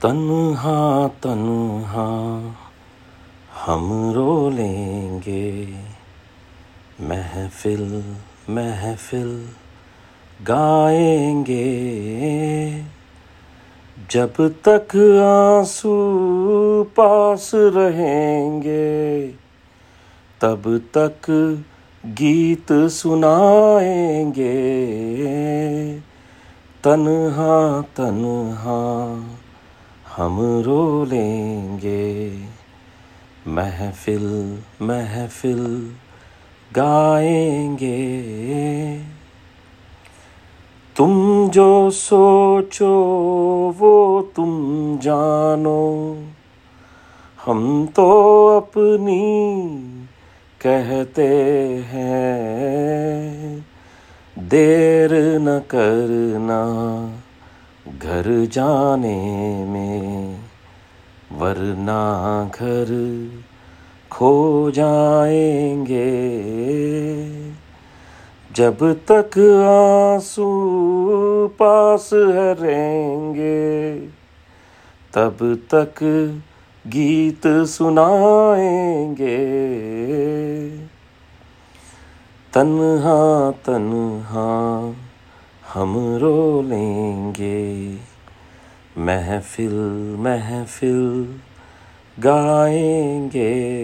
تنہا تنہا ہم رو لیں گے۔ محفل محفل گائیں گے۔ جب تک آنسو پاس رہیں گے، تب تک گیت سنائیں گے۔ تنہا تنہا ہم رو لیں گے۔ محفل محفل گائیں گے۔ تم جو سوچو وہ تم جانو۔ ہم تو اپنی کہتے ہیں۔ دیر نہ کرنا۔ گھر جانے میں، ورنہ گھر کھو جائیں گے۔ جب تک آنسو پاس رہیں گے، تب تک گیت سنائیں گے۔ تنہا تنہا ہم رو لیں گے۔ محفل محفل گائیں گے۔